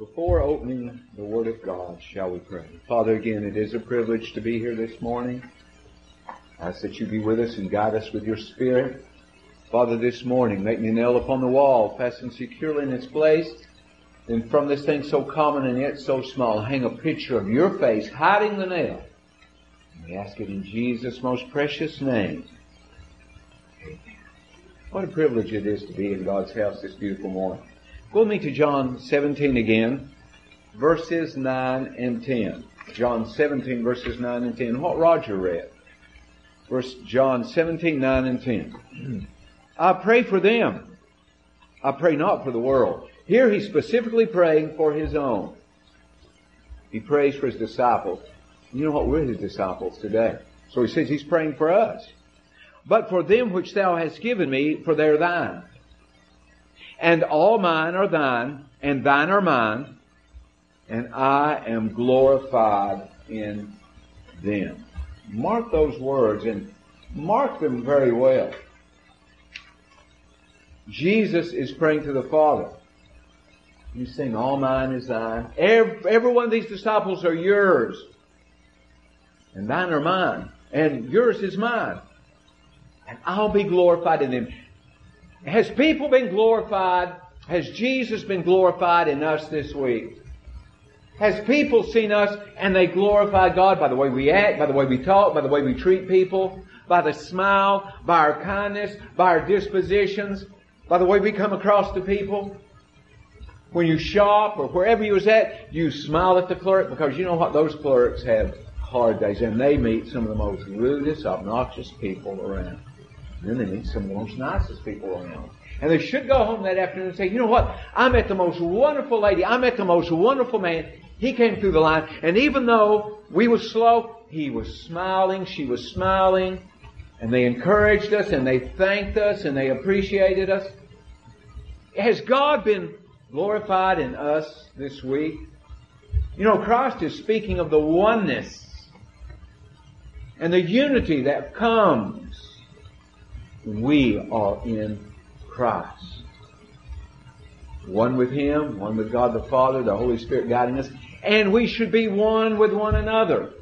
Before opening the Word of God, shall we pray? Father, again, it is a privilege to be here this morning. I ask that you be with us and guide us with your Spirit. Father, this morning, make me a nail upon the wall, fastened securely in its place. Then from this thing so common and yet so small, hang a picture of your face hiding the nail. We ask it in Jesus' most precious name. What a privilege it is to be in God's house this beautiful morning. Go with me to John 17 again, verses 9 and 10. John 17 verses 9 and 10. What Roger read. Verse John 17, 9 and 10. I pray for them. I pray not for the world. Here he's specifically praying for his own. He prays for his disciples. You know what? We're his disciples today. So he says he's praying for us. But for them which thou hast given me, for they're thine and all mine are thine, and thine are mine, and I am glorified in them. Mark those words and mark them very well. Jesus is praying to the Father. You sing, all mine is thine. Every, every one of these disciples are yours. And thine are mine. And yours is mine. And I'll be glorified in them. Has people been glorified? Has Jesus been glorified in us this week? Has people seen us and they glorify God by the way we act, by the way we talk, by the way we treat people, by the smile, by our kindness, by our dispositions, by the way we come across to people? When you shop or wherever you was at, you smile at the clerk because you know what? Those clerks have hard days and they meet some of the most rudest, obnoxious people around. Then they meet some of the most nicest people around. And they should go home that afternoon and say, you know what? I met the most wonderful lady. I met the most wonderful man. He came through the line. And even though we were slow, he was smiling. She was smiling. And they encouraged us and they thanked us and they appreciated us. Has God been glorified in us this week? You know, Christ is speaking of the oneness and the unity that comes we are in Christ. One with Him, one with God the Father, the Holy Spirit guiding us, and we should be one with one another.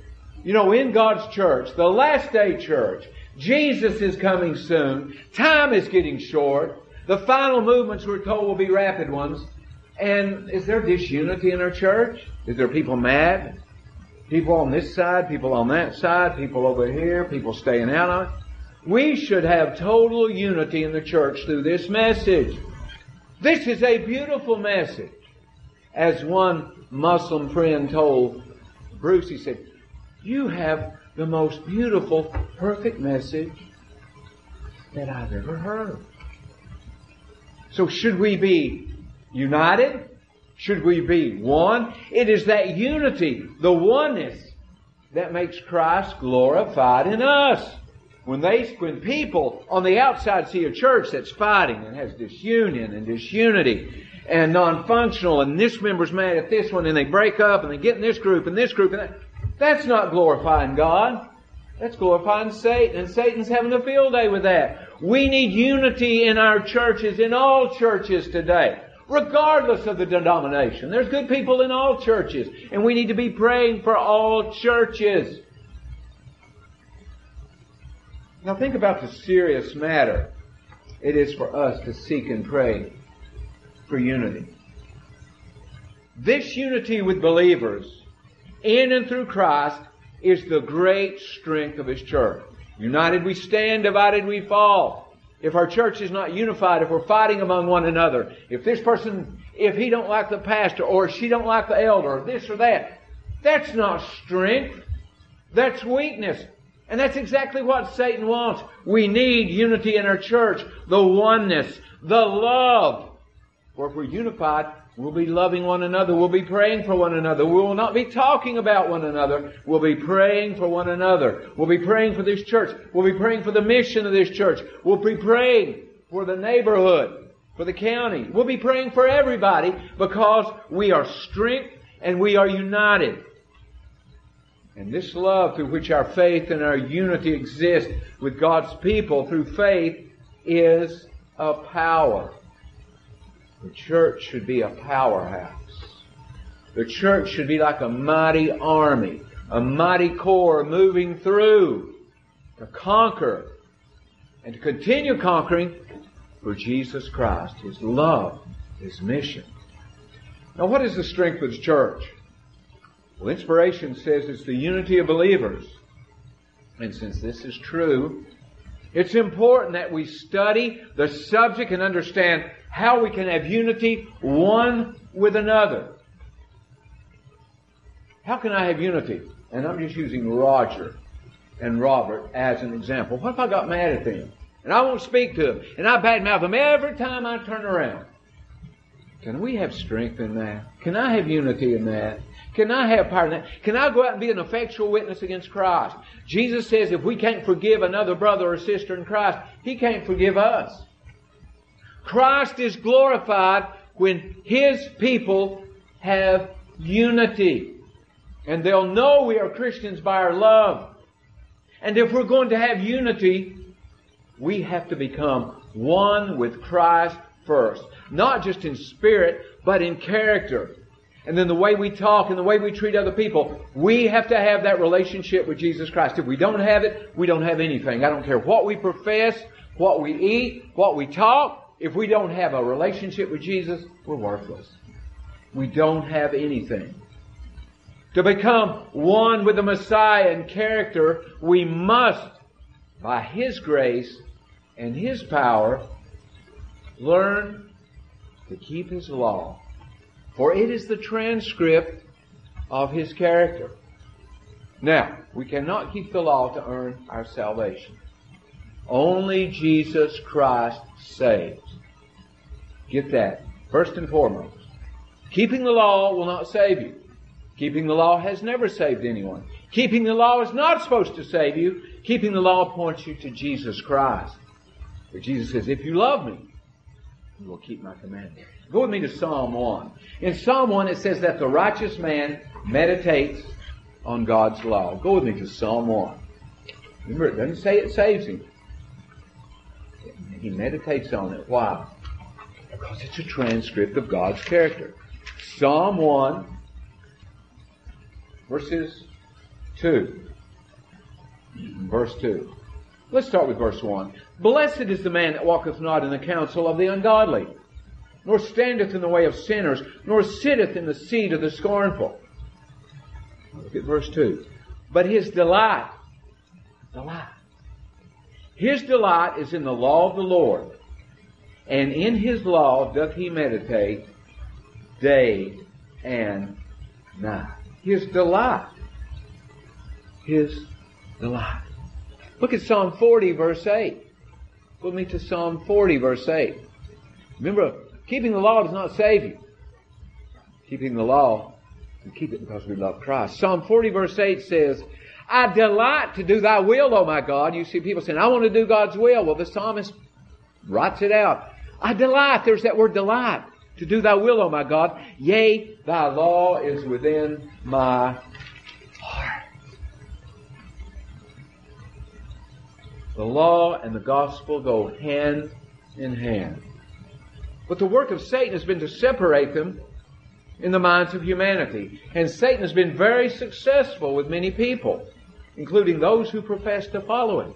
You know, in God's church, the last day church, Jesus is coming soon. Time is getting short. The final movements we're told will be rapid ones. And is there disunity in our church? Is there people mad? People on this side, people on that side, people over here, people staying out on it? We should have total unity in the church through this message. This is a beautiful message. As one Muslim friend told Bruce, he said, You have the most beautiful, perfect message that I've ever heard. So should we be united? Should we be one? It is that unity, the oneness, that makes Christ glorified in us. When they, when people on the outside see a church that's fighting and has disunion and disunity and non-functional and this member's mad at this one and they break up and they get in this group and this group and that, that's not glorifying God. That's glorifying Satan and Satan's having a field day with that. We need unity in our churches, in all churches today regardless of the denomination. There's good people in all churches, and we need to be praying for all churches. Now think about the serious matter it is for us to seek and pray for unity. This unity with believers in and through Christ is the great strength of His church. United we stand, divided we fall. If our church is not unified, if we're fighting among one another, if this person, if he don't like the pastor, or she don't like the elder, or this or that, that's not strength. That's weakness. And that's exactly what Satan wants. We need unity in our church, the oneness, the love. For if we're unified, we'll be loving one another, we'll be praying for one another, we will not be talking about one another, we'll be praying for one another. We'll be praying for this church, we'll be praying for the mission of this church, we'll be praying for the neighborhood, for the county. We'll be praying for everybody because we are strength and we are united. And this love through which our faith and our unity exist with God's people through faith is a power. The church should be a powerhouse. The church should be like a mighty army, a mighty corps moving through to conquer and to continue conquering for Jesus Christ, His love, His mission. Now what is the strength of the church? Well, inspiration says it's the unity of believers. And since this is true, it's important that we study the subject and understand how we can have unity one with another. How can I have unity? And I'm just using Roger and Robert as an example. What if I got mad at them? And I won't speak to them. And I badmouth them every time I turn around. Can we have strength in that? Can I have unity in that? Can I have power in that? Can I go out and be an effectual witness against Christ? Jesus says if we can't forgive another brother or sister in Christ, He can't forgive us. Christ is glorified when His people have unity. And they'll know we are Christians by our love. And if we're going to have unity, we have to become one with Christ first. Not just in spirit, but in character. And then the way we talk and the way we treat other people, we have to have that relationship with Jesus Christ. If we don't have it, we don't have anything. I don't care what we profess, what we eat, what we talk. If we don't have a relationship with Jesus, we're worthless. We don't have anything. To become one with the Messiah in character, we must, by His grace and His power, learn to keep His law for it is the transcript of his character. Now, we cannot keep the law to earn our salvation. Only Jesus Christ saves. Get that. First and foremost. Keeping the law will not save you. Keeping the law has never saved anyone. Keeping the law is not supposed to save you. Keeping the law points you to Jesus Christ. But Jesus says, if you love me, you will keep my commandments. Go with me to Psalm 1. In Psalm 1 it says that the righteous man meditates on God's law. Go with me to Psalm 1. Remember, it doesn't say it saves him. He meditates on it. Why? Because it's a transcript of God's character. Psalm 1, verses 2. Verse 2. Let's start with verse 1. Blessed is the man that walketh not in the counsel of the ungodly nor standeth in the way of sinners, nor sitteth in the seat of the scornful. Look at verse 2. But his delight, delight, his delight is in the law of the Lord, and in his law doth he meditate day and night. His delight. His delight. Look at Psalm 40 verse 8. Put me to Psalm 40 verse 8. Remember, Keeping the law does not save you. Keeping the law, we keep it because we love Christ. Psalm 40 verse 8 says, I delight to do thy will, O my God. You see people saying, I want to do God's will. Well, the psalmist writes it out. I delight, there's that word delight, to do thy will, O my God. Yea, thy law is within my heart. The law and the gospel go hand in hand. But the work of Satan has been to separate them in the minds of humanity. And Satan has been very successful with many people, including those who profess to follow him.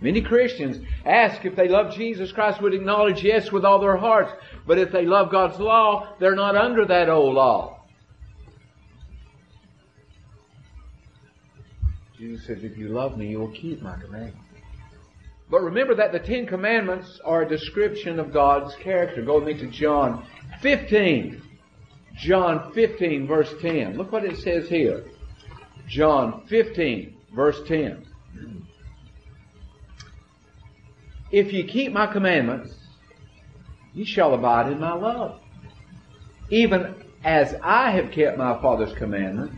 Many Christians ask if they love Jesus Christ would acknowledge yes with all their hearts, but if they love God's law, they're not under that old law. Jesus says, if you love me, you will keep my commandments. But remember that the Ten Commandments are a description of God's character. Go with me to John 15. John 15 verse 10. Look what it says here. John 15 verse 10. If ye keep my commandments, ye shall abide in my love. Even as I have kept my Father's commandment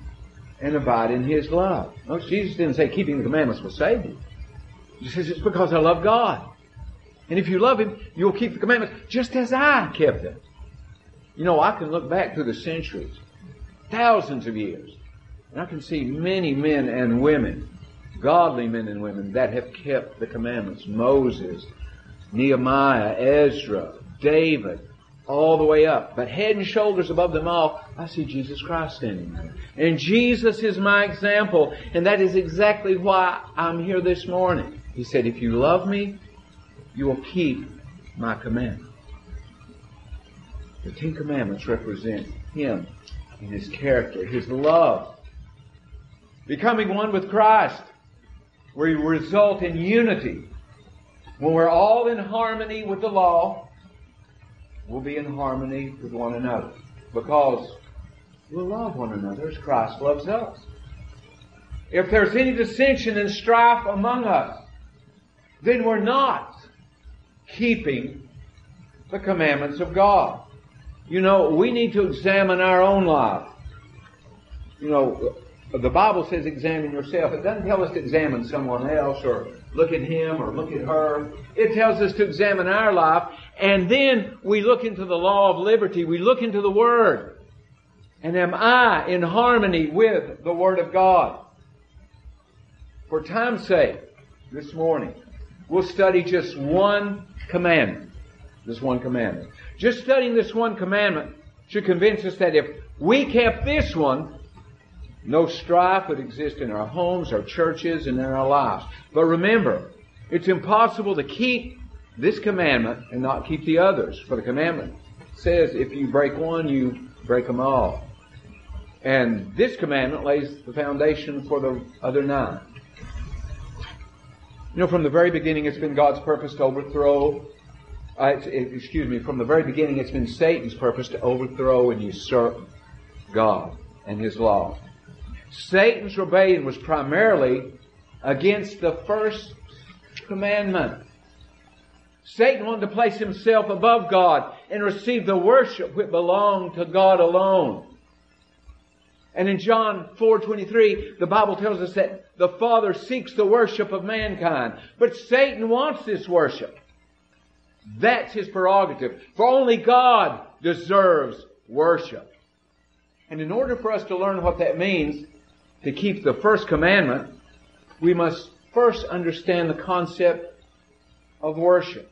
and abide in his love. Notice Jesus didn't say keeping the commandments will save you. He says, it's because I love God. And if you love Him, you'll keep the commandments just as I kept them. You know, I can look back through the centuries, thousands of years, and I can see many men and women, godly men and women, that have kept the commandments. Moses, Nehemiah, Ezra, David, all the way up. But head and shoulders above them all, I see Jesus Christ standing there. And Jesus is my example. And that is exactly why I'm here this morning. He said, if you love me, you will keep my commandments. The Ten Commandments represent Him and His character, His love. Becoming one with Christ, you result in unity. When we're all in harmony with the law, we'll be in harmony with one another. Because we'll love one another as Christ loves us. If there's any dissension and strife among us, then we're not keeping the commandments of God. You know, we need to examine our own life. You know, the Bible says examine yourself. It doesn't tell us to examine someone else or look at him or look at her. It tells us to examine our life and then we look into the law of liberty. We look into the Word. And am I in harmony with the Word of God? For time's sake, this morning, we'll study just one commandment. This one commandment. Just studying this one commandment should convince us that if we kept this one, no strife would exist in our homes, our churches, and in our lives. But remember, it's impossible to keep this commandment and not keep the others. For the commandment says if you break one, you break them all. And this commandment lays the foundation for the other nine. You know, from the very beginning, it's been God's purpose to overthrow. Uh, excuse me. From the very beginning, it's been Satan's purpose to overthrow and usurp God and His law. Satan's rebellion was primarily against the first commandment. Satan wanted to place himself above God and receive the worship which belonged to God alone. And in John 4:23, the Bible tells us that the Father seeks the worship of mankind, but Satan wants this worship. That's his prerogative. For only God deserves worship. And in order for us to learn what that means, to keep the first commandment, we must first understand the concept of worship.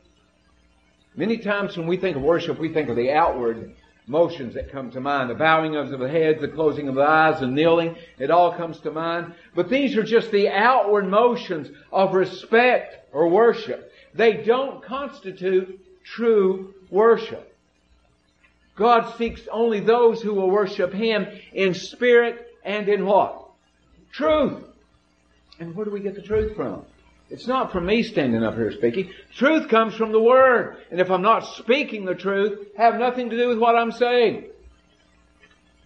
Many times when we think of worship, we think of the outward motions that come to mind. The bowing of the head, the closing of the eyes, the kneeling. It all comes to mind. But these are just the outward motions of respect or worship. They don't constitute true worship. God seeks only those who will worship Him in spirit and in what? Truth. And where do we get the truth from? It's not from me standing up here speaking. Truth comes from the Word. And if I'm not speaking the truth, have nothing to do with what I'm saying.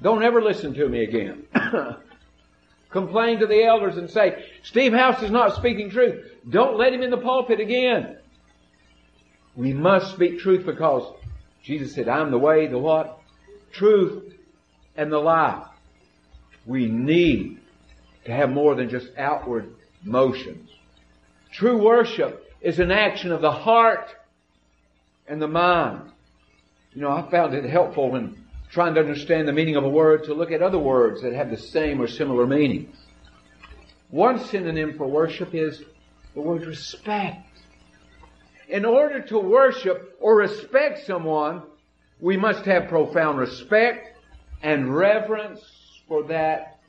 Don't ever listen to me again. Complain to the elders and say, Steve House is not speaking truth. Don't let him in the pulpit again. We must speak truth because Jesus said, I'm the way, the what? Truth and the life. We need to have more than just outward motions. True worship is an action of the heart and the mind. You know, I found it helpful when trying to understand the meaning of a word to look at other words that have the same or similar meaning. One synonym for worship is the word respect. In order to worship or respect someone, we must have profound respect and reverence for that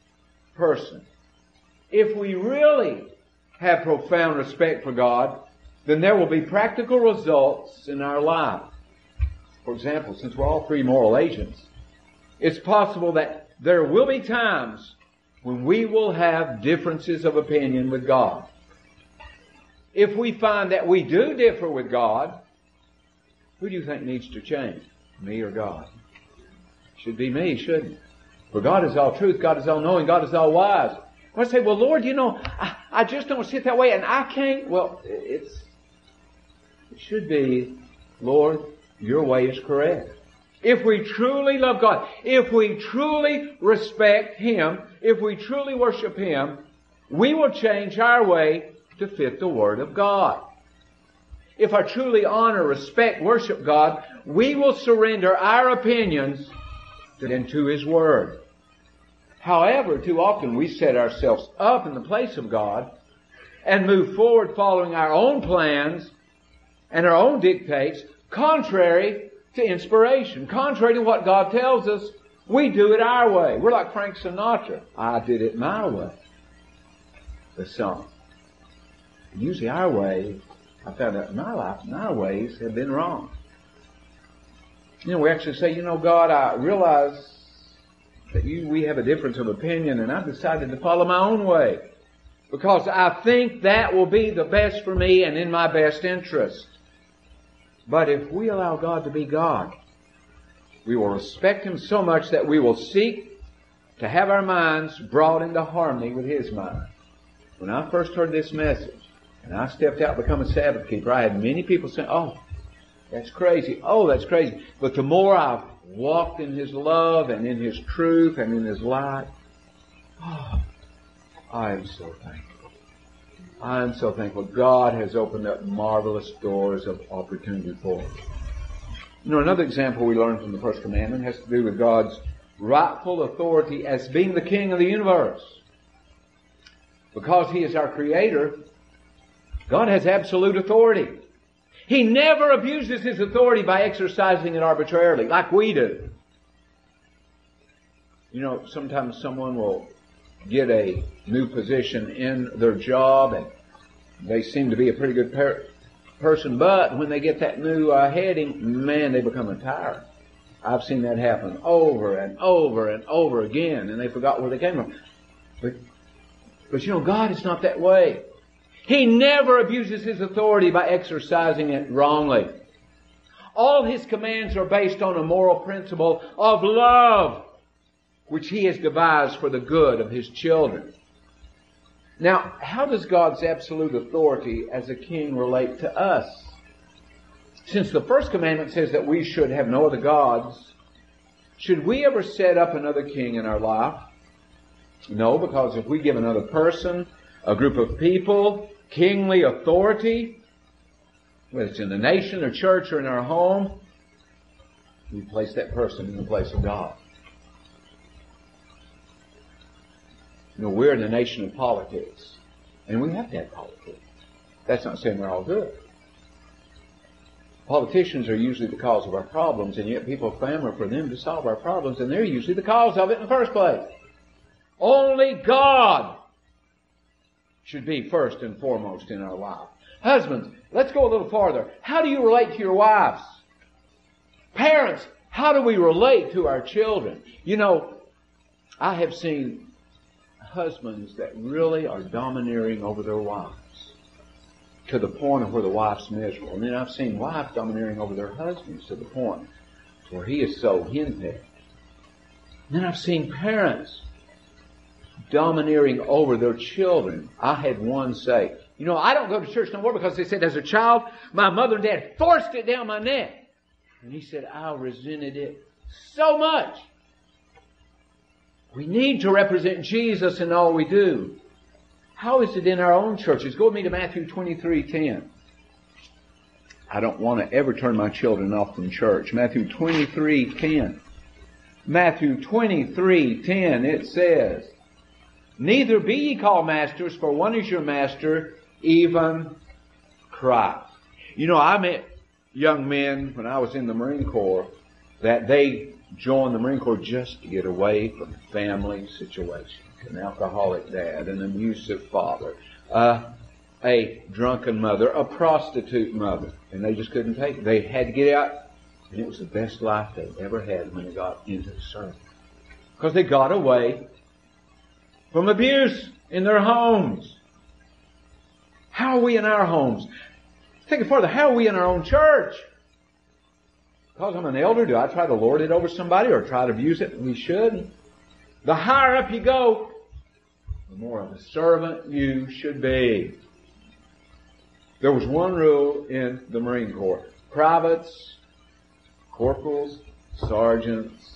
person. If we really have profound respect for God, then there will be practical results in our life. For example, since we're all free moral agents, it's possible that there will be times when we will have differences of opinion with God. If we find that we do differ with God, who do you think needs to change? Me or God? Should be me, shouldn't it? For God is all truth, God is all knowing, God is all wise. I say, well, Lord, you know, I, I just don't see it that way, and I can't. Well, it's it should be, Lord, your way is correct. If we truly love God, if we truly respect Him, if we truly worship Him, we will change our way to fit the Word of God. If I truly honor, respect, worship God, we will surrender our opinions into His Word. However, too often we set ourselves up in the place of God and move forward following our own plans and our own dictates contrary to inspiration. Contrary to what God tells us, we do it our way. We're like Frank Sinatra. I did it my way. The song. Usually our way, I found out in my life, my ways have been wrong. You know, we actually say, you know, God, I realize that you, we have a difference of opinion and I've decided to follow my own way. Because I think that will be the best for me and in my best interest. But if we allow God to be God, we will respect Him so much that we will seek to have our minds brought into harmony with His mind. When I first heard this message, and I stepped out to become a Sabbath keeper, I had many people say, oh, that's crazy. Oh, that's crazy. But the more I've walked in His love and in His truth and in His light, oh, I am so thankful. I am so thankful. God has opened up marvelous doors of opportunity for us. You know, another example we learn from the first commandment has to do with God's rightful authority as being the king of the universe. Because he is our creator, God has absolute authority. He never abuses his authority by exercising it arbitrarily, like we do. You know, sometimes someone will get a new position in their job and they seem to be a pretty good par- person, but when they get that new uh, heading, man, they become a tyrant. I've seen that happen over and over and over again, and they forgot where they came from. But, but you know, God is not that way. He never abuses His authority by exercising it wrongly. All His commands are based on a moral principle of love, which He has devised for the good of His children. Now, how does God's absolute authority as a king relate to us? Since the first commandment says that we should have no other gods, should we ever set up another king in our life? No, because if we give another person, a group of people, kingly authority, whether it's in the nation or church or in our home, we place that person in the place of God. You know, we're in a nation of politics. And we have to have politics. That's not saying we're all good. Politicians are usually the cause of our problems, and yet people clamor for them to solve our problems, and they're usually the cause of it in the first place. Only God should be first and foremost in our life. Husbands, let's go a little farther. How do you relate to your wives? Parents, how do we relate to our children? You know, I have seen husbands that really are domineering over their wives to the point of where the wife's miserable. And then I've seen wives domineering over their husbands to the point where he is so henpecked. And Then I've seen parents domineering over their children. I had one say, you know, I don't go to church no more because they said as a child, my mother and dad forced it down my neck. And he said, I resented it so much. We need to represent Jesus in all we do. How is it in our own churches? Go with me to Matthew 23:10. I don't want to ever turn my children off from church. Matthew 23:10. Matthew 23:10 it says, "Neither be ye called masters, for one is your master, even Christ." You know, I met young men when I was in the Marine Corps that they joined the Marine Corps just to get away from family situations. An alcoholic dad, an abusive father, uh, a drunken mother, a prostitute mother, and they just couldn't take it. They had to get out, and it was the best life they ever had when they got into the service. Because they got away from abuse in their homes. How are we in our homes? Think it further. How are we in our own church? Because I'm an elder, do I try to lord it over somebody or try to abuse it? We should. The higher up you go, the more of a servant you should be. There was one rule in the Marine Corps. Privates, corporals, sergeants,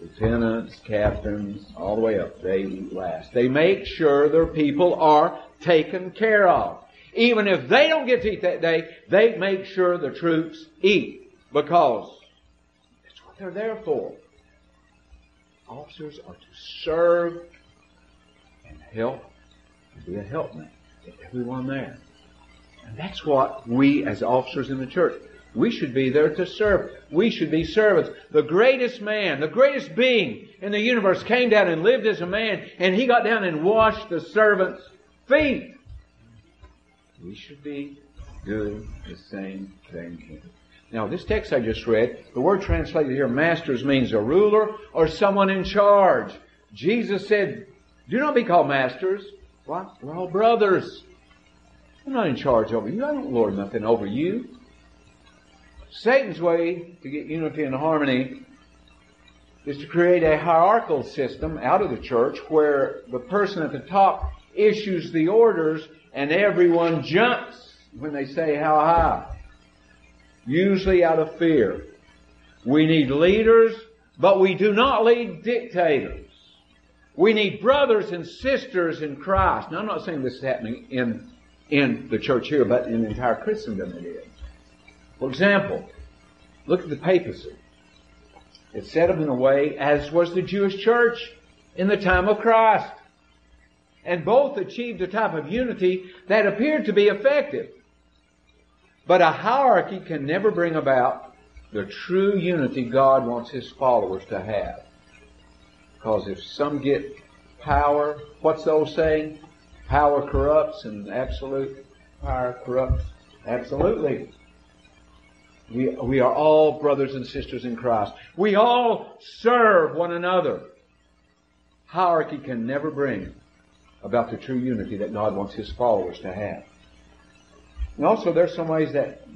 lieutenants, captains, all the way up, they last. They make sure their people are taken care of. Even if they don't get to eat that day, they make sure the troops eat. Because that's what they're there for. Officers are to serve and help and be a helpmate to everyone there. And that's what we as officers in the church, We should be there to serve. We should be servants. The greatest man, the greatest being in the universe came down and lived as a man, and he got down and washed the servants' feet. We should be doing the same thing here. Now, this text I just read, the word translated here, masters, means a ruler or someone in charge. Jesus said, do not be called masters. What? We're all brothers. I'm not in charge over you. I don't lord nothing over you. Satan's way to get unity and harmony is to create a hierarchical system out of the church where the person at the top issues the orders and everyone jumps when they say how high. Usually out of fear. We need leaders, but we do not lead dictators. We need brothers and sisters in Christ. Now I'm not saying this is happening in, in the church here, but in entire Christendom it is. For example, look at the papacy. It's set up in a way as was the Jewish church in the time of Christ. And both achieved a type of unity that appeared to be effective. But a hierarchy can never bring about the true unity God wants His followers to have. Because if some get power, what's the old saying? Power corrupts and absolute power corrupts absolutely. We, we are all brothers and sisters in Christ. We all serve one another. Hierarchy can never bring about the true unity that God wants His followers to have. And also there's some ways that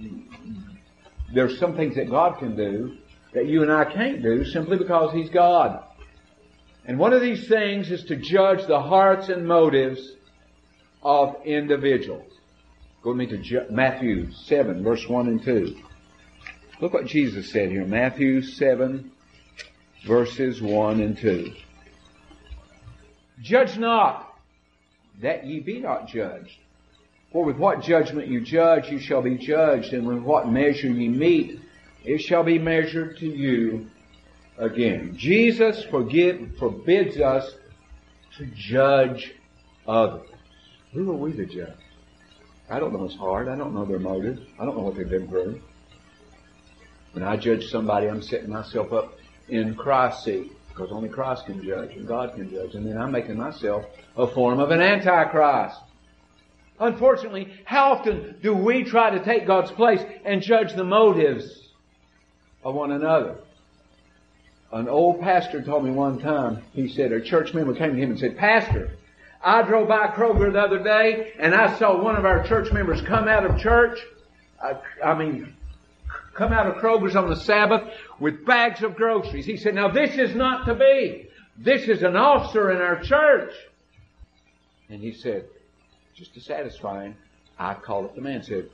there's some things that God can do that you and I can't do simply because He's God. And one of these things is to judge the hearts and motives of individuals. Go with me to Matthew 7 verse 1 and 2. Look what Jesus said here. Matthew 7 verses 1 and 2. Judge not that ye be not judged. For with what judgment you judge, you shall be judged, and with what measure ye meet, it shall be measured to you again. Jesus forgive, forbids us to judge others. Who are we to judge? I don't know his heart. I don't know their motives. I don't know what they've been through. When I judge somebody, I'm setting myself up in Christ's seat because only Christ can judge and God can judge. And then I'm making myself a form of an antichrist. Unfortunately, how often do we try to take God's place and judge the motives of one another? An old pastor told me one time, he said, a church member came to him and said, Pastor, I drove by Kroger the other day and I saw one of our church members come out of church. I, I mean, come out of Kroger's on the Sabbath with bags of groceries. He said, now this is not to be. This is an officer in our church. And he said, just to satisfy him, I called up the man and said,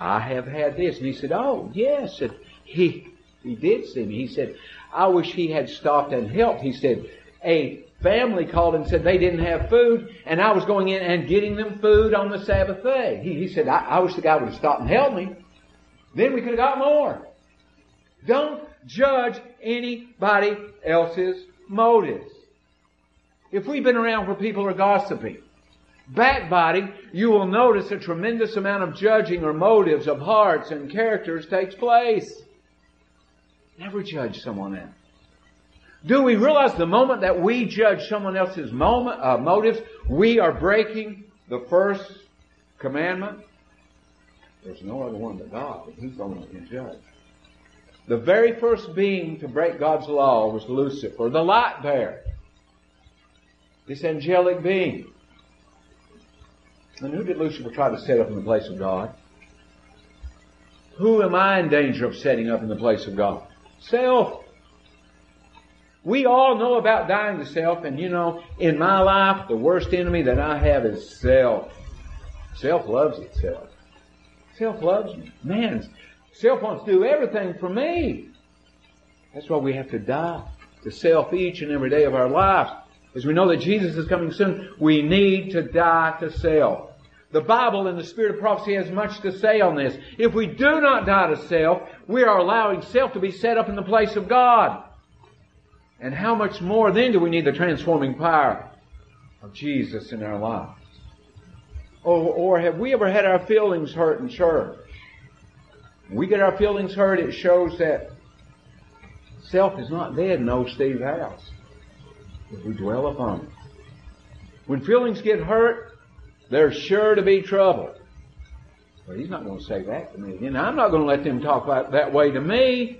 I have had this. And he said, oh, yes. And he, he did see me. He said, I wish he had stopped and helped. He said, a family called and said they didn't have food, and I was going in and getting them food on the Sabbath day. He, he said, I, I wish the guy would have stopped and helped me. Then we could have got more. Don't judge anybody else's motives. If we've been around where people are gossiping, backbiting, you will notice a tremendous amount of judging or motives of hearts and characters takes place. Never judge someone else. Do we realize the moment that we judge someone else's moment, uh, motives, we are breaking the first commandment? There's no other one but God, He's the only one who can judge. The very first being to break God's law was Lucifer, the light bearer. This angelic being. And who did Lucifer try to set up in the place of God? Who am I in danger of setting up in the place of God? Self. We all know about dying to self, and you know, in my life, the worst enemy that I have is self. Self loves itself. Self loves me. Man, self wants to do everything for me. That's why we have to die to self each and every day of our lives. As we know that Jesus is coming soon, we need to die to self. The Bible and the Spirit of prophecy has much to say on this. If we do not die to self, we are allowing self to be set up in the place of God. And how much more then do we need the transforming power of Jesus in our lives? Or, or have we ever had our feelings hurt in church? When we get our feelings hurt, it shows that self is not dead in old Steve's house. If we dwell upon it. When feelings get hurt, there's sure to be trouble. Well, he's not going to say that to me. And I'm not going to let them talk like that way to me.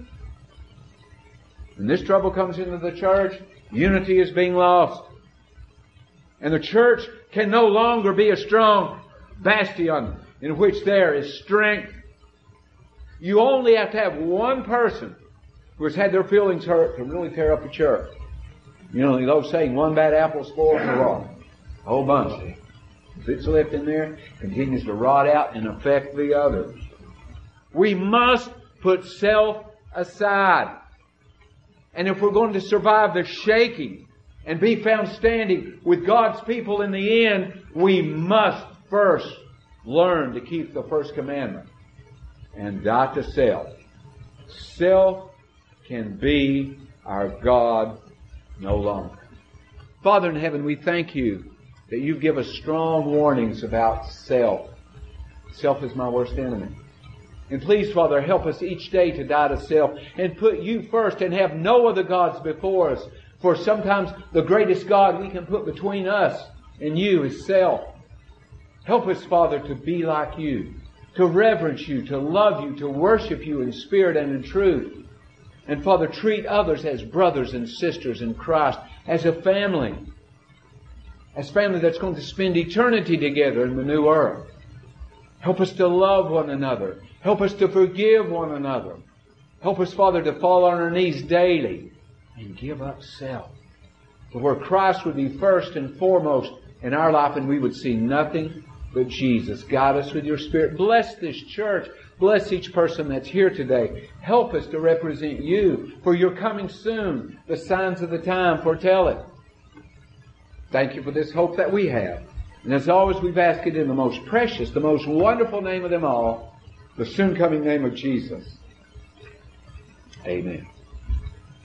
When this trouble comes into the church, unity is being lost. And the church can no longer be a strong bastion in which there is strength. You only have to have one person who has had their feelings hurt to really tear up a church. You know, those saying one bad apple spoils the lot. A whole bunch. If it's left in there, continues to rot out and affect the others. We must put self aside. And if we're going to survive the shaking and be found standing with God's people in the end, we must first learn to keep the first commandment and die to self. Self can be our God no longer. Father in heaven, we thank you that you give us strong warnings about self. Self is my worst enemy. And please, Father, help us each day to die to self and put you first and have no other gods before us. For sometimes the greatest God we can put between us and you is self. Help us, Father, to be like you, to reverence you, to love you, to worship you in spirit and in truth. And Father, treat others as brothers and sisters in Christ, as a family, as family that's going to spend eternity together in the new earth. Help us to love one another. Help us to forgive one another. Help us, Father, to fall on our knees daily and give up self. To where Christ would be first and foremost in our life and we would see nothing but Jesus. Guide us with your Spirit. Bless this church. Bless each person that's here today. Help us to represent you, for you're coming soon. The signs of the time foretell it. Thank you for this hope that we have. And as always, we've asked it in the most precious, the most wonderful name of them all, the soon coming name of Jesus. Amen.